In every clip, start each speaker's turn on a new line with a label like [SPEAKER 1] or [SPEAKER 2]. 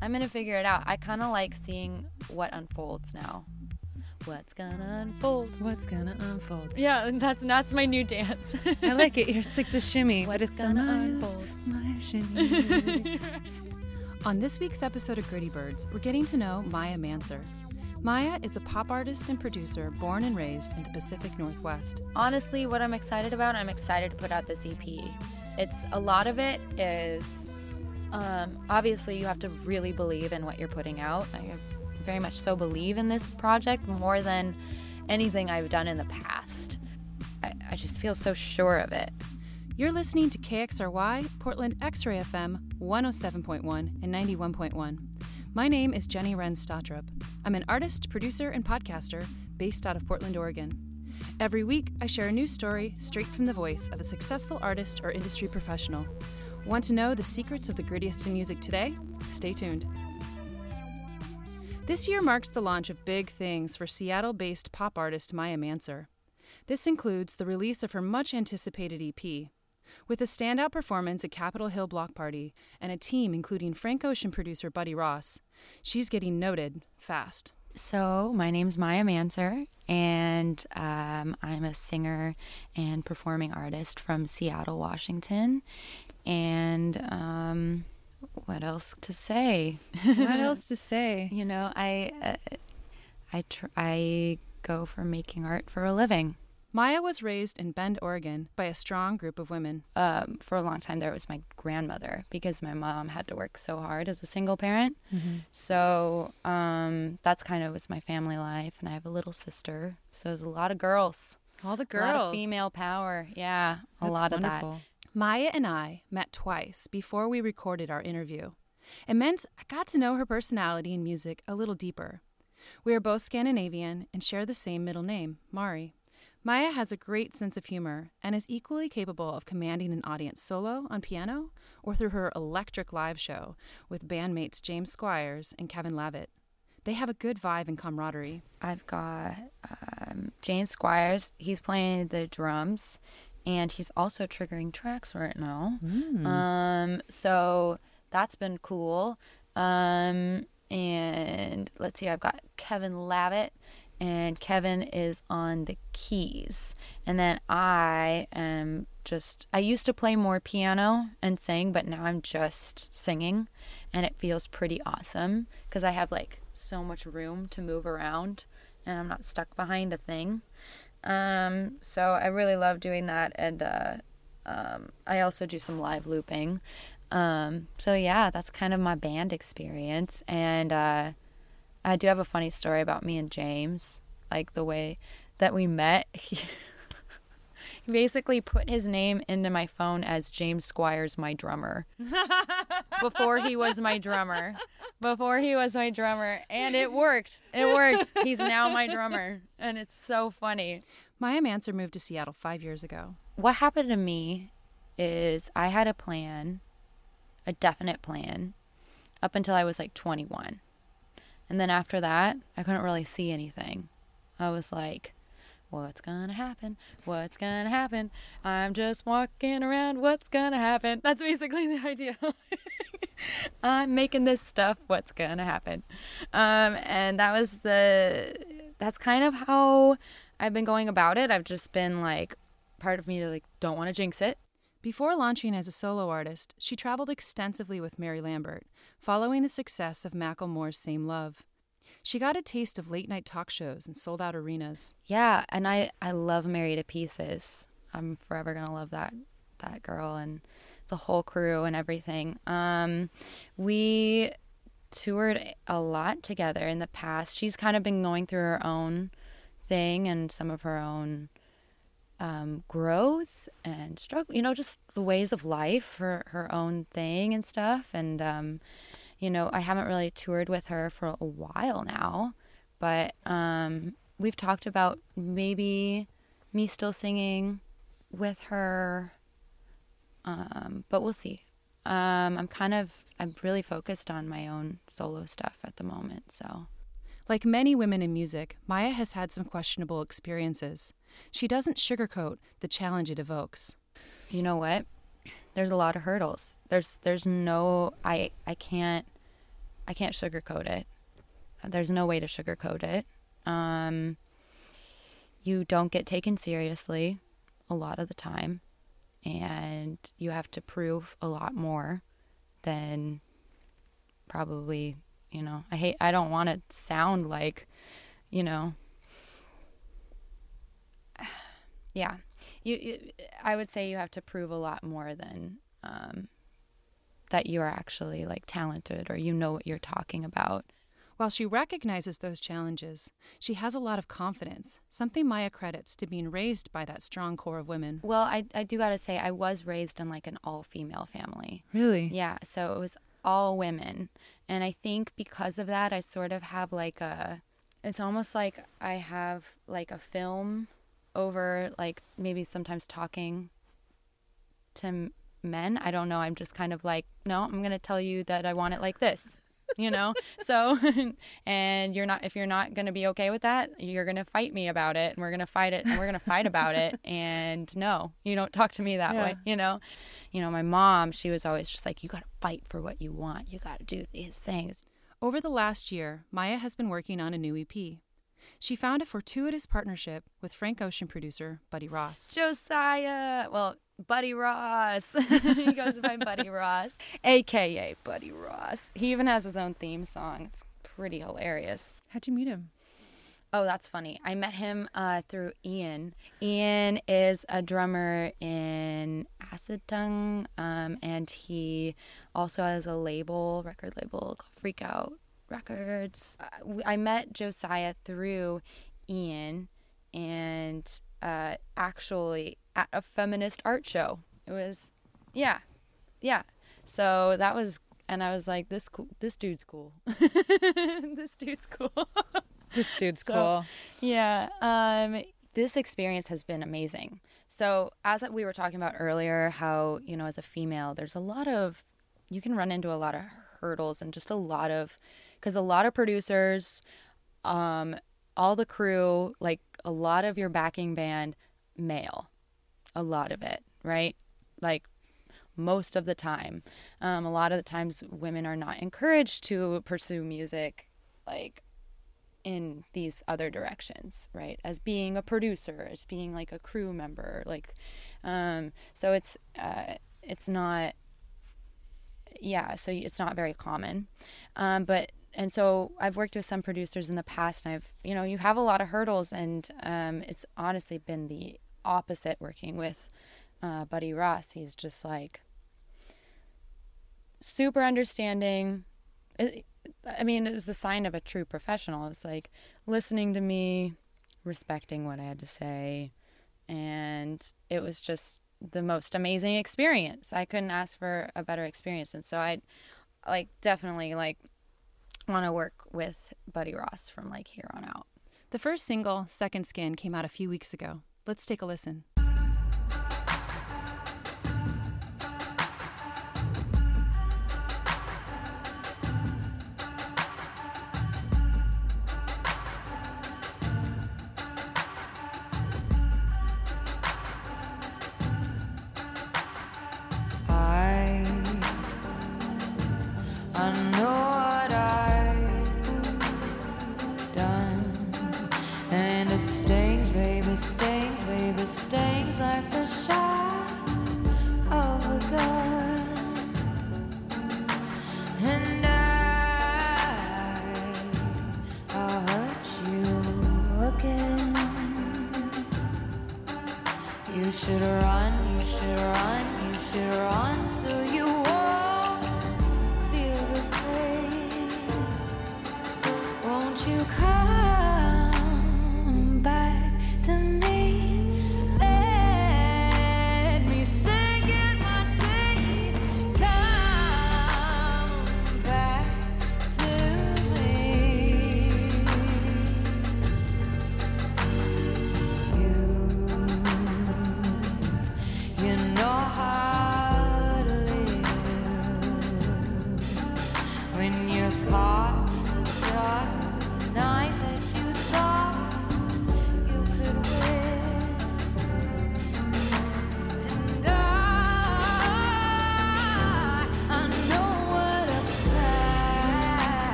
[SPEAKER 1] I'm gonna figure it out. I kind of like seeing what unfolds now. What's gonna unfold?
[SPEAKER 2] What's gonna unfold?
[SPEAKER 1] Yeah, that's that's my new dance.
[SPEAKER 2] I like it. It's like the shimmy, but
[SPEAKER 1] What's
[SPEAKER 2] it's
[SPEAKER 1] gonna
[SPEAKER 2] the
[SPEAKER 1] unfold?
[SPEAKER 2] my shimmy. On this week's episode of Gritty Birds, we're getting to know Maiah Manser. Maiah is a pop artist and producer born and raised in the Pacific Northwest.
[SPEAKER 1] Honestly, what I'm excited about, I'm excited to put out this EP. It's a lot of it is um, obviously you have to really believe in what you're putting out. I very much so believe in this project more than anything I've done in the past. I, I just feel so sure of it.
[SPEAKER 2] You're listening to KXRY, Portland X Ray FM 107.1 and 91.1. My name is Jenny Wren Stotrup. I'm an artist, producer, and podcaster based out of Portland, Oregon. Every week, I share a new story straight from the voice of a successful artist or industry professional. Want to know the secrets of the grittiest in music today? Stay tuned. This year marks the launch of big things for Seattle based pop artist Maiah Manser. This includes the release of her much anticipated EP. With a standout performance at Capitol Hill Block Party and a team including Frank Ocean producer Buddy Ross, she's getting noted fast.
[SPEAKER 1] So, my name's Maiah Manser, and um, I'm a singer and performing artist from Seattle, Washington. And um, what else to say?
[SPEAKER 2] what else to say?
[SPEAKER 1] You know, I uh, I tr- I go for making art for a living.
[SPEAKER 2] Maiah was raised in Bend, Oregon, by a strong group of women.
[SPEAKER 1] Um, for a long time, there was my grandmother because my mom had to work so hard as a single parent. So um, that's kind of was my family life, and I have a little sister. So there's a lot of girls,
[SPEAKER 2] All the
[SPEAKER 1] a lot of female power. Yeah, a
[SPEAKER 2] That's
[SPEAKER 1] lot
[SPEAKER 2] wonderful.
[SPEAKER 1] of that.
[SPEAKER 2] Maiah and I met twice before we recorded our interview. It meant I got to know her personality and music a little deeper. We are both Scandinavian and share the same middle name, Mari. Maiah has a great sense of humor and is equally capable of commanding an audience solo on piano or through her electric live show with bandmates James Squires and Kevin Lavitt. They have a good vibe and camaraderie.
[SPEAKER 1] I've got um, James Squires. He's playing the drums, and he's also triggering tracks right now. Um, so that's been cool. Um, and let's see, I've got Kevin Lavitt, and Kevin is on the keys. And then I am just, I used to play more piano and sing, but now I'm just singing, and it feels pretty awesome because I have like so much room to move around and I'm not stuck behind a thing. Um, so I really love doing that, and uh, um, I also do some live looping. Um, so yeah, that's kind of my band experience, and uh, I do have a funny story about me and James, like the way that we met. Basically put his name into my phone as James Squires, my drummer, before he was my drummer. Before he was my drummer, and it worked. It worked. He's now my drummer, and it's so funny.
[SPEAKER 2] Maiah Manser moved to Seattle five years ago.
[SPEAKER 1] What happened to me is I had a plan, a definite plan, up until I was like 21. And then after that, I couldn't really see anything. I was like, what's gonna happen? What's gonna happen? I'm just walking around, what's gonna happen? That's basically the idea. I'm making this stuff, what's gonna happen? Um, and that was the, that's kind of how I've been going about it. I've just been like, part of me like don't want to jinx it.
[SPEAKER 2] Before launching as a solo artist, she traveled extensively with Mary Lambert, following the success of Macklemore's Same Love. She got a taste of late night talk shows and sold out arenas.
[SPEAKER 1] Yeah, and I I love Mary to pieces. I'm forever gonna love that that girl and the whole crew and everything. Um, we toured a lot together in the past. She's kind of been going through her own thing and some of her own um, growth and struggle. You know, just the ways of life, her her own thing and stuff. And um, you know, I haven't really toured with her for a while now, but um, we've talked about maybe me still singing with her. Um, but we'll see. Um, I'm kind of I'm really focused on my own solo stuff at the moment, so
[SPEAKER 2] Like many women in music, Maiah has had some questionable experiences. She doesn't sugarcoat the challenge it evokes.
[SPEAKER 1] you know what? There's a lot of hurdles. There's there's no I I can't I can't sugarcoat it. There's no way to sugarcoat it. Um, you don't get taken seriously a lot of the time, and you have to prove a lot more than probably, you know, I hate, I don't want to sound like, you know, yeah, you, you, I would say you have to prove a lot more than, um, that you are actually like talented or you know what you're talking about.
[SPEAKER 2] While she recognizes those challenges, she has a lot of confidence, something Maiah credits to being raised by that strong core of women.
[SPEAKER 1] Well, I, I do got to say, I was raised in like an all female family.
[SPEAKER 2] Really?
[SPEAKER 1] Yeah. So it was all women. And I think because of that, I sort of have like a, it's almost like I have like a film over like maybe sometimes talking to men. I don't know. I'm just kind of like, no, I'm going to tell you that I want it like this you know so and you're not if you're not going to be okay with that you're going to fight me about it and we're going to fight it and we're going to fight about it and no you don't talk to me that yeah. way you know you know my mom she was always just like you got to fight for what you want you got to do these things
[SPEAKER 2] over the last year maiah has been working on a new ep she found a fortuitous partnership with Frank Ocean producer Buddy Ross.
[SPEAKER 1] Josiah, well, Buddy Ross. he goes by Buddy Ross, aka Buddy Ross. He even has his own theme song. It's pretty hilarious.
[SPEAKER 2] How'd you meet him?
[SPEAKER 1] Oh, that's funny. I met him uh, through Ian. Ian is a drummer in Acid Tongue, um, and he also has a label, record label called Freak Out Records. Uh, I met Josiah through Ian, and uh, actually at a feminist art show. It was, yeah, yeah. So that was, and I was like, this cool, this dude's cool. this dude's cool.
[SPEAKER 2] this dude's so, cool.
[SPEAKER 1] Yeah. Um, this experience has been amazing. So as we were talking about earlier, how you know, as a female, there's a lot of, you can run into a lot of hurdles and just a lot of, because a lot of producers, um, all the crew, like a lot of your backing band, male a lot of it, right? Like most of the time. Um, a lot of the times, women are not encouraged to pursue music like in these other directions, right? As being a producer, as being like a crew member, like, um, so it's uh, it's not, yeah, so it's not very common, um, but and so I've worked with some producers in the past, and I've you know you have a lot of hurdles, and um, it's honestly been the opposite working with uh, Buddy Ross. He's just like super understanding. It, I mean, it was a sign of a true professional. It's like listening to me, respecting what I had to say, and it was just the most amazing experience. I couldn't ask for a better experience, and so I, like, definitely like want to work with Buddy Ross from like here on out.
[SPEAKER 2] The first single, Second Skin, came out a few weeks ago. Let's take a listen.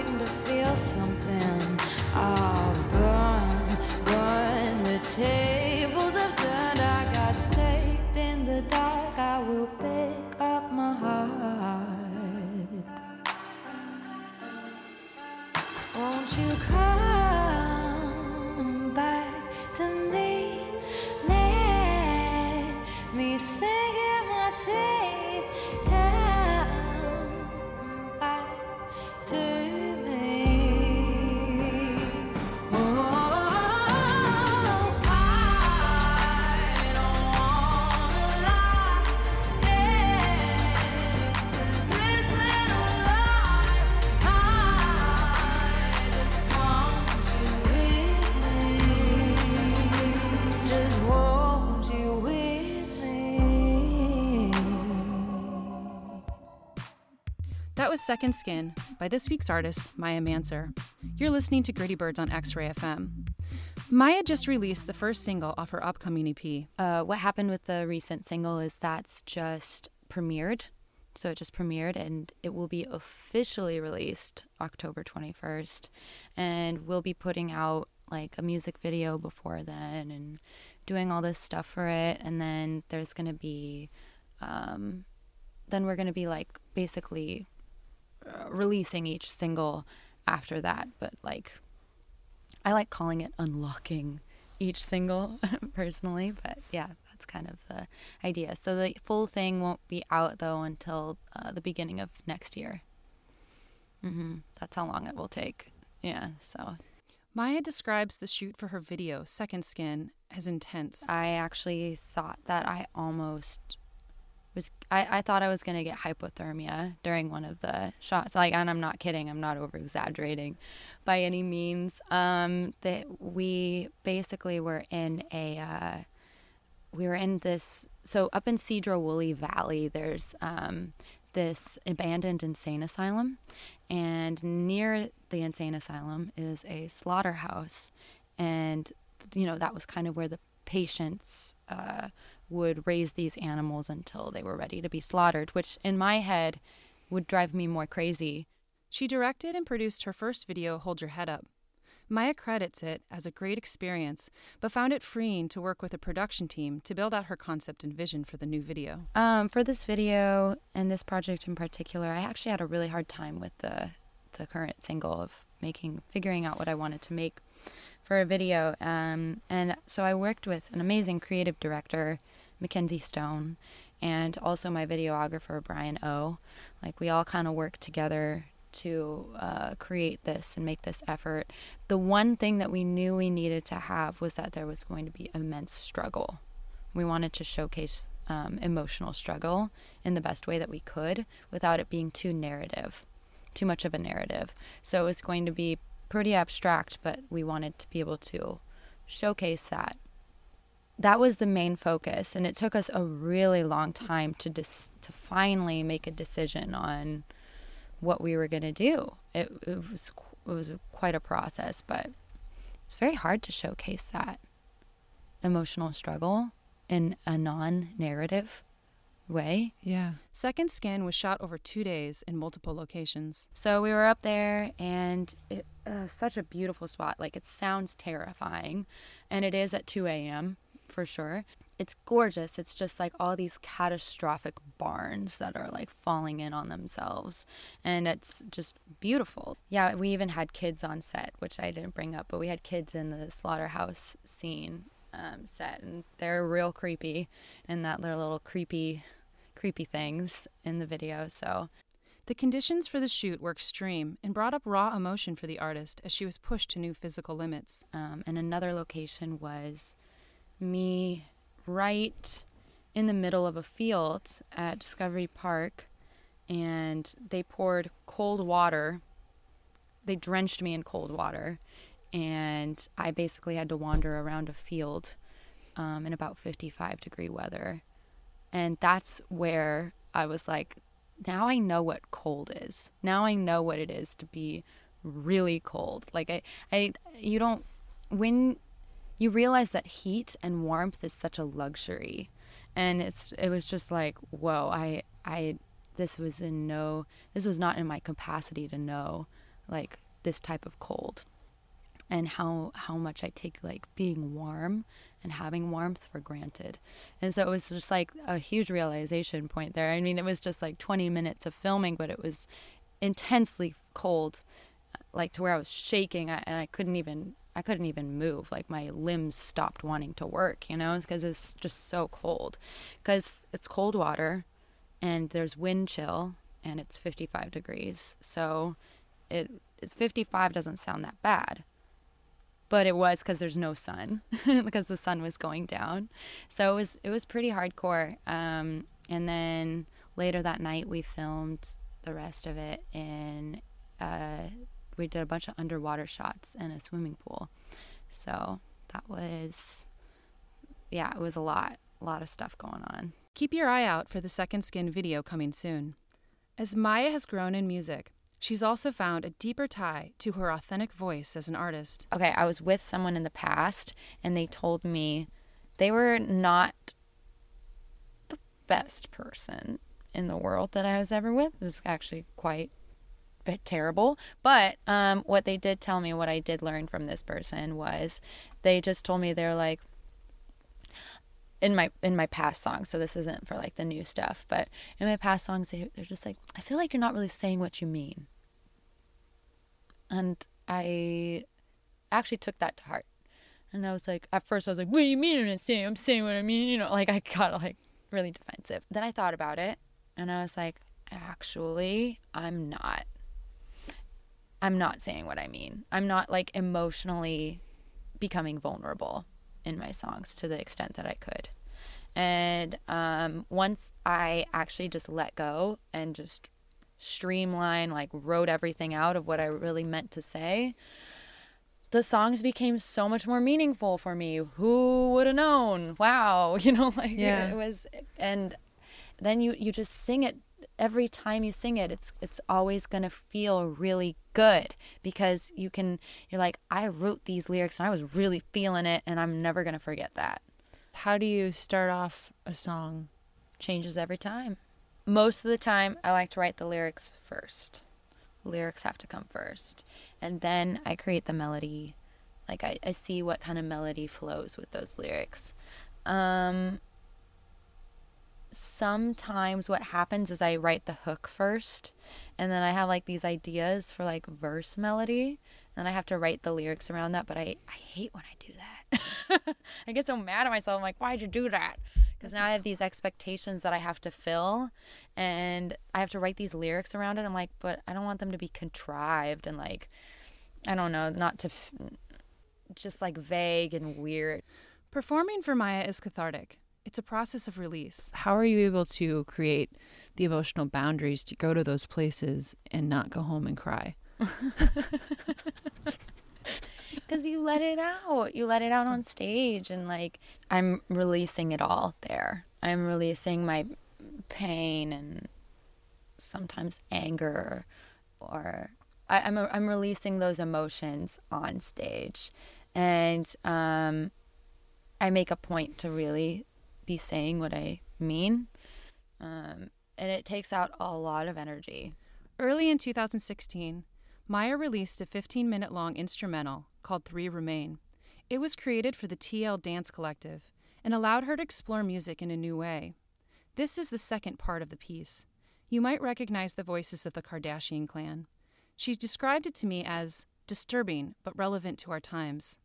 [SPEAKER 1] Lost waiting to feel something. Oh,
[SPEAKER 2] That was Second Skin by this week's artist, Maiah Manser. You're listening to Gritty Birds on X Ray FM. Maiah just released the first single off her upcoming EP.
[SPEAKER 1] Uh, what happened with the recent single is that's just premiered. So it just premiered and it will be officially released October 21st. And we'll be putting out like a music video before then and doing all this stuff for it. And then there's going to be, um, then we're going to be like basically releasing each single after that. But like, I like calling it unlocking each single personally, but yeah, that's kind of the idea. So the full thing won't be out though until uh, the beginning of next year. hmm That's how long it will take. Yeah, so
[SPEAKER 2] Maiah describes the shoot for her video, Second Skin, as intense.
[SPEAKER 1] I actually thought that I almost was I, I thought I was gonna get hypothermia during one of the shots. Like and I'm not kidding, I'm not over exaggerating by any means. Um that we basically were in a uh we were in this so up in Sedro Woolley Valley there's um this abandoned insane asylum and near the insane asylum is a slaughterhouse and you know that was kind of where the patients uh, would raise these animals until they were ready to be slaughtered which in my head would drive me more crazy
[SPEAKER 2] She directed and produced her first video, Hold Your Head Up. Maiah credits it as a great experience, but found it freeing to work with a production team to build out her concept and vision for the new video.
[SPEAKER 1] Um, for this video and this project in particular, I actually had a really hard time with the the current single of making figuring out what I wanted to make for a video. Um, and so I worked with an amazing creative director, Mackenzie Stone, and also my videographer Brian O. Like we all kind of worked together to uh, create this and make this effort. The one thing that we knew we needed to have was that there was going to be immense struggle. We wanted to showcase um, emotional struggle in the best way that we could without it being too narrative, too much of a narrative. So it was going to be pretty abstract, but we wanted to be able to showcase that. That was the main focus, and it took us a really long time to dis- to finally make a decision on what we were going to do. It, it was it was quite a process, but it's very hard to showcase that emotional struggle in a non-narrative way.
[SPEAKER 2] Yeah. Second Skin was shot over two days in multiple locations.
[SPEAKER 1] So we were up there, and it, uh, such a beautiful spot. Like it sounds terrifying, and it is at 2 a.m. for sure. it's gorgeous. It's just like all these catastrophic barns that are like falling in on themselves. And it's just beautiful. Yeah, we even had kids on set, which I didn't bring up, but we had kids in the slaughterhouse scene um, set, and they're real creepy, and that they're little creepy, creepy things in the video. So
[SPEAKER 2] the conditions for the shoot were extreme and brought up raw emotion for the artist as she was pushed to new physical limits.
[SPEAKER 1] Um, and another location was me right in the middle of a field at Discovery Park, and they poured cold water. They drenched me in cold water, and I basically had to wander around a field um, in about 55 degree weather. And that's where I was like, now I know what cold is. Now I know what it is to be really cold. Like I, I, you don't when you realize that heat and warmth is such a luxury, and it's it was just like whoa. I I this was in no this was not in my capacity to know like this type of cold and how how much I take like being warm and having warmth for granted. And so it was just like a huge realization point there. I mean, it was just like 20 minutes of filming, but it was intensely cold, like to where I was shaking and I couldn't even I couldn't even move. Like my limbs stopped wanting to work, you know, because it's just so cold. Because it's cold water and there's wind chill and it's 55 degrees. So it it's 55 doesn't sound that bad but it was because there's no sun because the sun was going down so it was it was pretty hardcore um, and then later that night we filmed the rest of it in uh, we did a bunch of underwater shots in a swimming pool so that was yeah it was a lot a lot of stuff going on
[SPEAKER 2] keep your eye out for the second skin video coming soon as maiah has grown in music She's also found a deeper tie to her authentic voice as an artist.
[SPEAKER 1] Okay, I was with someone in the past and they told me they were not the best person in the world that I was ever with. It was actually quite terrible. But um, what they did tell me, what I did learn from this person was they just told me they're like, in my in my past songs so this isn't for like the new stuff but in my past songs they, they're just like i feel like you're not really saying what you mean. And i actually took that to heart. And i was like at first i was like what do you mean i'm saying i'm saying what i mean? You know like i got like really defensive. Then i thought about it and i was like actually i'm not i'm not saying what i mean i'm not like emotionally becoming vulnerable in my songs to the extent that I could. And um, once I actually just let go and just streamline, like wrote everything out of what I really meant to say, the songs became so much more meaningful for me. Who would have known? Wow, you know, like yeah. it was, and then you you just sing it every time you sing it it's it's always going to feel really good because you can you're like I wrote these lyrics and I was really feeling it and I'm never going to forget that.
[SPEAKER 2] How do you start off a song?
[SPEAKER 1] Changes every time. Most of the time I like to write the lyrics first. Lyrics have to come first. And then I create the melody. Like I, I see what kind of melody flows with those lyrics. Um sometimes what happens is I write the hook first and then I have like these ideas for like verse melody and I have to write the lyrics around that but I, I hate when I do that. I get so mad at myself. I'm like, why'd you do that? Because now I have these expectations that I have to fill and I have to write these lyrics around it. I'm like, but I don't want them to be contrived and like, I don't know, not to f- just like vague and weird.
[SPEAKER 2] Performing for Maiah is cathartic. It's a process of release. How are you able to create the emotional boundaries to go to those places and not go home and cry?
[SPEAKER 1] Because you let it out. You let it out on stage, and like, I'm releasing it all there. I'm releasing my pain and sometimes anger, or I, am I'm, I'm releasing those emotions on stage. And um, I make a point to really be saying what I mean. Um, and it takes out a lot of energy.
[SPEAKER 2] Early in 2016, Maiah released a 15 minute long instrumental called Three Remain. It was created for the TL Dance Collective
[SPEAKER 3] and allowed her to explore music in a new way. This is the second part of the piece. You might recognize the voices of the Kardashian clan. She described it to me as disturbing but relevant to our times.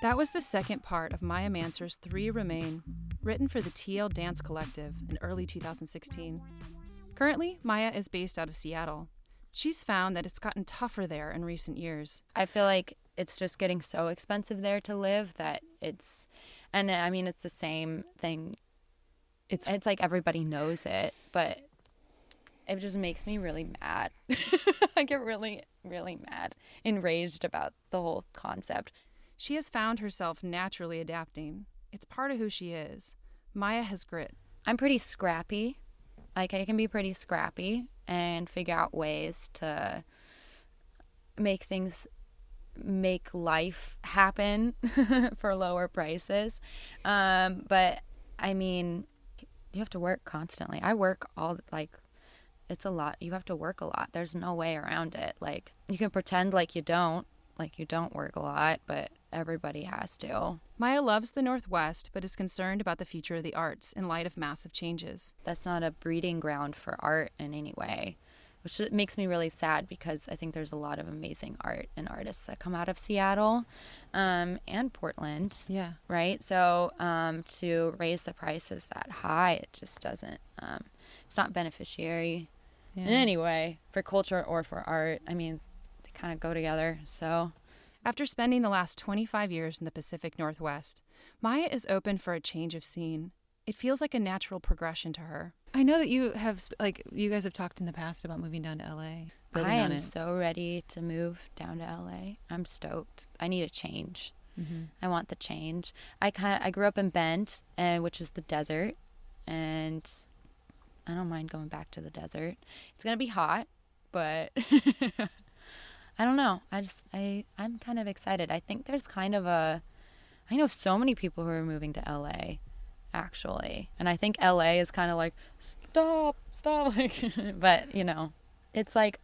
[SPEAKER 3] That was the second part of Maiah Manser's Three Remain, written for the TL Dance Collective in early 2016. Currently, Maiah is based out of Seattle. She's found that it's gotten tougher there in recent years.
[SPEAKER 1] I feel like it's just getting so expensive there to live that it's, and I mean, it's the same thing.
[SPEAKER 3] It's
[SPEAKER 1] It's like everybody knows it, but it just makes me really mad. I get really, really mad, enraged about the whole concept.
[SPEAKER 3] She has found herself naturally adapting. It's part of who she is. Maiah has grit.
[SPEAKER 1] I'm pretty scrappy. Like I can be pretty scrappy and figure out ways to make things make life happen for lower prices. Um, but I mean, you have to work constantly. I work all like it's a lot. You have to work a lot. There's no way around it. Like you can pretend like you don't, like you don't work a lot, but everybody has to.
[SPEAKER 3] Maiah loves the Northwest, but is concerned about the future of the arts in light of massive changes.
[SPEAKER 1] that's not a breeding ground for art in any way, which makes me really sad because I think there's a lot of amazing art and artists that come out of Seattle um, and Portland.
[SPEAKER 3] Yeah.
[SPEAKER 1] Right. So um, to raise the prices that high, it just doesn't. Um, it's not beneficiary in any way for culture or for art. I mean, they kind of go together. So
[SPEAKER 2] After spending the last 25 years in the Pacific Northwest, Maiah is open for a change of scene. It feels like a natural progression to her. I know that you have, like, you guys have talked in the past about moving down to LA.
[SPEAKER 1] I am
[SPEAKER 2] it.
[SPEAKER 1] so ready to move down to LA. I'm stoked. I need a change.
[SPEAKER 2] Mm-hmm.
[SPEAKER 1] I want the change. I kind of I grew up in Bend, and which is the desert, and I don't mind going back to the desert. It's gonna be hot, but I don't know. I just I I'm kind of excited. I think there's kind of a I know so many people who are moving to LA actually. And I think LA is kind of like stop, stop like but, you know, it's like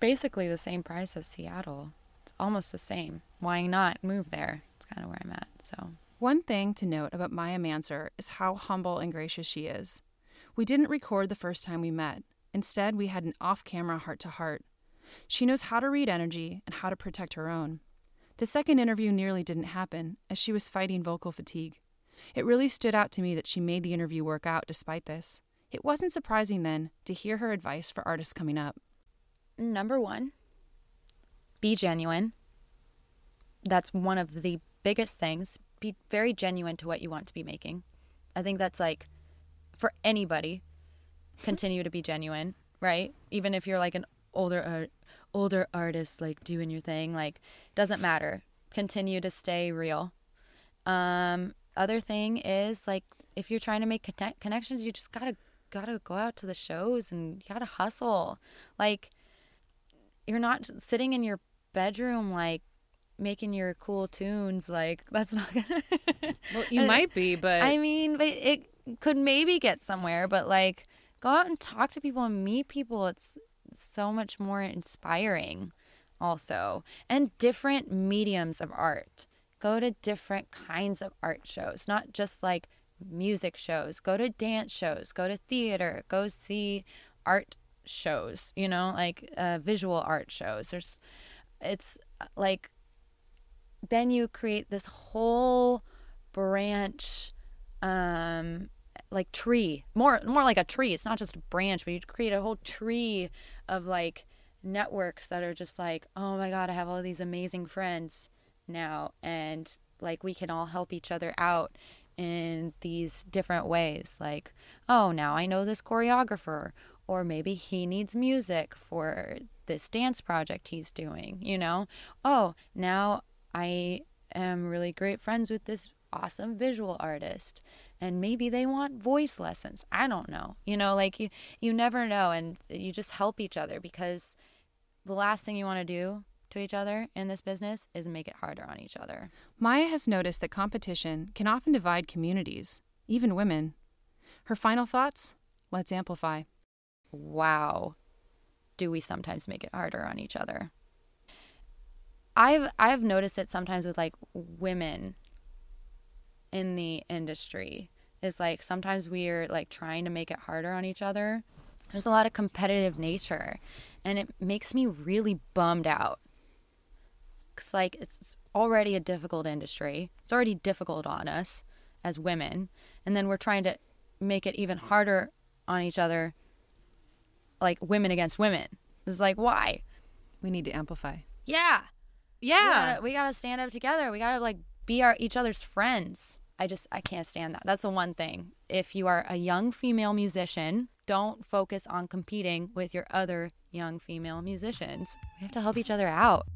[SPEAKER 1] basically the same price as Seattle. It's almost the same. Why not move there? It's kind of where I'm at. So,
[SPEAKER 2] One thing to note about Maiah Manser is how humble and gracious she is. We didn't record the first time we met. Instead, we had an off camera heart to heart. She knows how to read energy and how to protect her own. The second interview nearly didn't happen, as she was fighting vocal fatigue. It really stood out to me that she made the interview work out despite this. It wasn't surprising then to hear her advice for artists coming up.
[SPEAKER 1] number 1, be genuine. That's one of the biggest things. Be very genuine to what you want to be making. I think that's like for anybody continue to be genuine, right? Even if you're like an older art, older artist like doing your thing, like doesn't matter. Continue to stay real. Um other thing is like if you're trying to make connect- connections, you just got to got to go out to the shows and you got to hustle. Like you're not sitting in your bedroom like making your cool tunes like that's not gonna
[SPEAKER 2] Well, you might be, but
[SPEAKER 1] I mean, but it could maybe get somewhere, but like go out and talk to people and meet people. It's so much more inspiring, also. And different mediums of art. Go to different kinds of art shows, not just like music shows. Go to dance shows, go to theater, go see art shows, you know, like uh, visual art shows. There's, it's uh, like, then you create this whole branch um like tree. More more like a tree. It's not just a branch but you create a whole tree of like networks that are just like oh my god i have all these amazing friends now and like we can all help each other out in these different ways. Like oh now i know this choreographer or maybe he needs music for this dance project he's doing you know? Oh now i am really great friends with this awesome visual artist and maybe they want voice lessons i don't know you know like you you never know and you just help each other because the last thing you want to do to each other in this business is make it harder on each other
[SPEAKER 2] Maiah has noticed that competition can often divide communities, even women. Her final thoughts? Let's amplify.
[SPEAKER 1] wow do we sometimes make it harder on each other i've i've noticed it sometimes with like women in the industry is like sometimes we're like trying to make it harder on each other. There's a lot of competitive nature and it makes me really bummed out. Because like it's already a difficult industry. It's already difficult on us as women and then we're trying to make it even harder on each other like women against women. It's like why?
[SPEAKER 2] We need to amplify.
[SPEAKER 1] yeah.
[SPEAKER 2] Yeah.
[SPEAKER 1] we gotta, we gotta stand up together. We gotta like be our each other's friends i just i can't stand that. That's the one thing. If you are a young female musician don't focus on competing with your other young female musicians. We have to help each other out.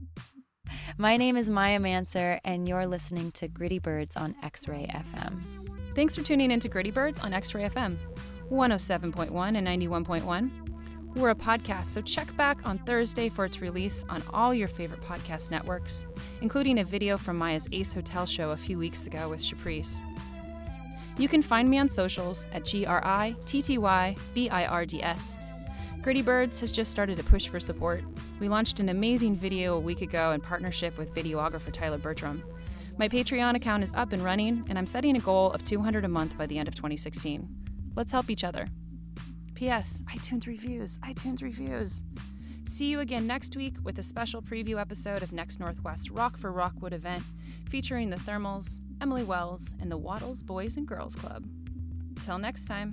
[SPEAKER 1] My name is maiah manser and you're listening to gritty birds on x-ray fm
[SPEAKER 2] Thanks for tuning in to Gritty Birds on X Ray FM, 107.1 and 91.1. We're a podcast, so check back on Thursday for its release on all your favorite podcast networks, including a video from Maiah's Ace Hotel show a few weeks ago with Caprice. You can find me on socials at G R I T T Y B I R D S. Gritty Birds has just started a push for support. We launched an amazing video a week ago in partnership with videographer Tyler Bertram. My Patreon account is up and running, and I'm setting a goal of 200 a month by the end of 2016. Let's help each other. P.S. iTunes reviews, iTunes reviews. See you again next week with a special preview episode of Next Northwest Rock for Rockwood event featuring the Thermals, Emily Wells, and the Waddles Boys and Girls Club. Till next time.